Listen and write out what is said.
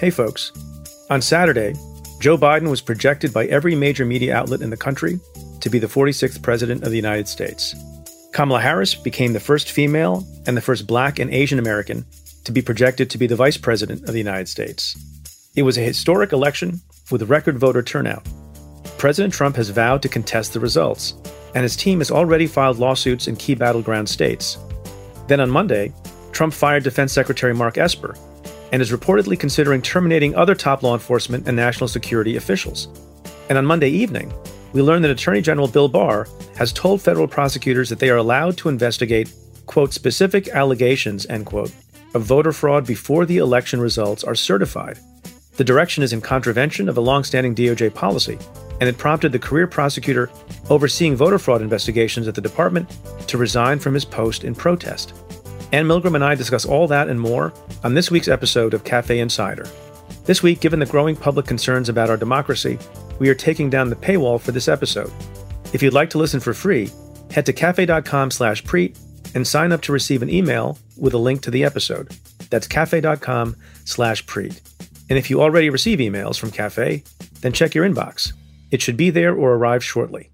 Hey, folks. On Saturday, Joe Biden was projected by every major media outlet in the country to be the 46th President of the United States. Kamala Harris became the first female and the first black and Asian American to be projected to be the Vice President of the United States. It was a historic election with record voter turnout. President Trump has vowed to contest the results, and his team has already filed lawsuits in key battleground states. Then on Monday, Trump fired Defense Secretary Mark Esper and is reportedly considering terminating other top law enforcement and national security officials. And on Monday evening, we learned that Attorney General Bill Barr has told federal prosecutors that they are allowed to investigate, quote, specific allegations, end quote, of voter fraud before the election results are certified. The direction is in contravention of a longstanding DOJ policy, and it prompted the career prosecutor overseeing voter fraud investigations at the department to resign from his post in protest. Anne Milgram and I discuss all that and more on this week's episode of Cafe Insider. This week, given the growing public concerns about our democracy, we are taking down the paywall for this episode. If you'd like to listen for free, head to cafe.com slash preet and sign up to receive an email with a link to the episode. That's cafe.com slash preet. And if you already receive emails from Cafe, then check your inbox. It should be there or arrive shortly.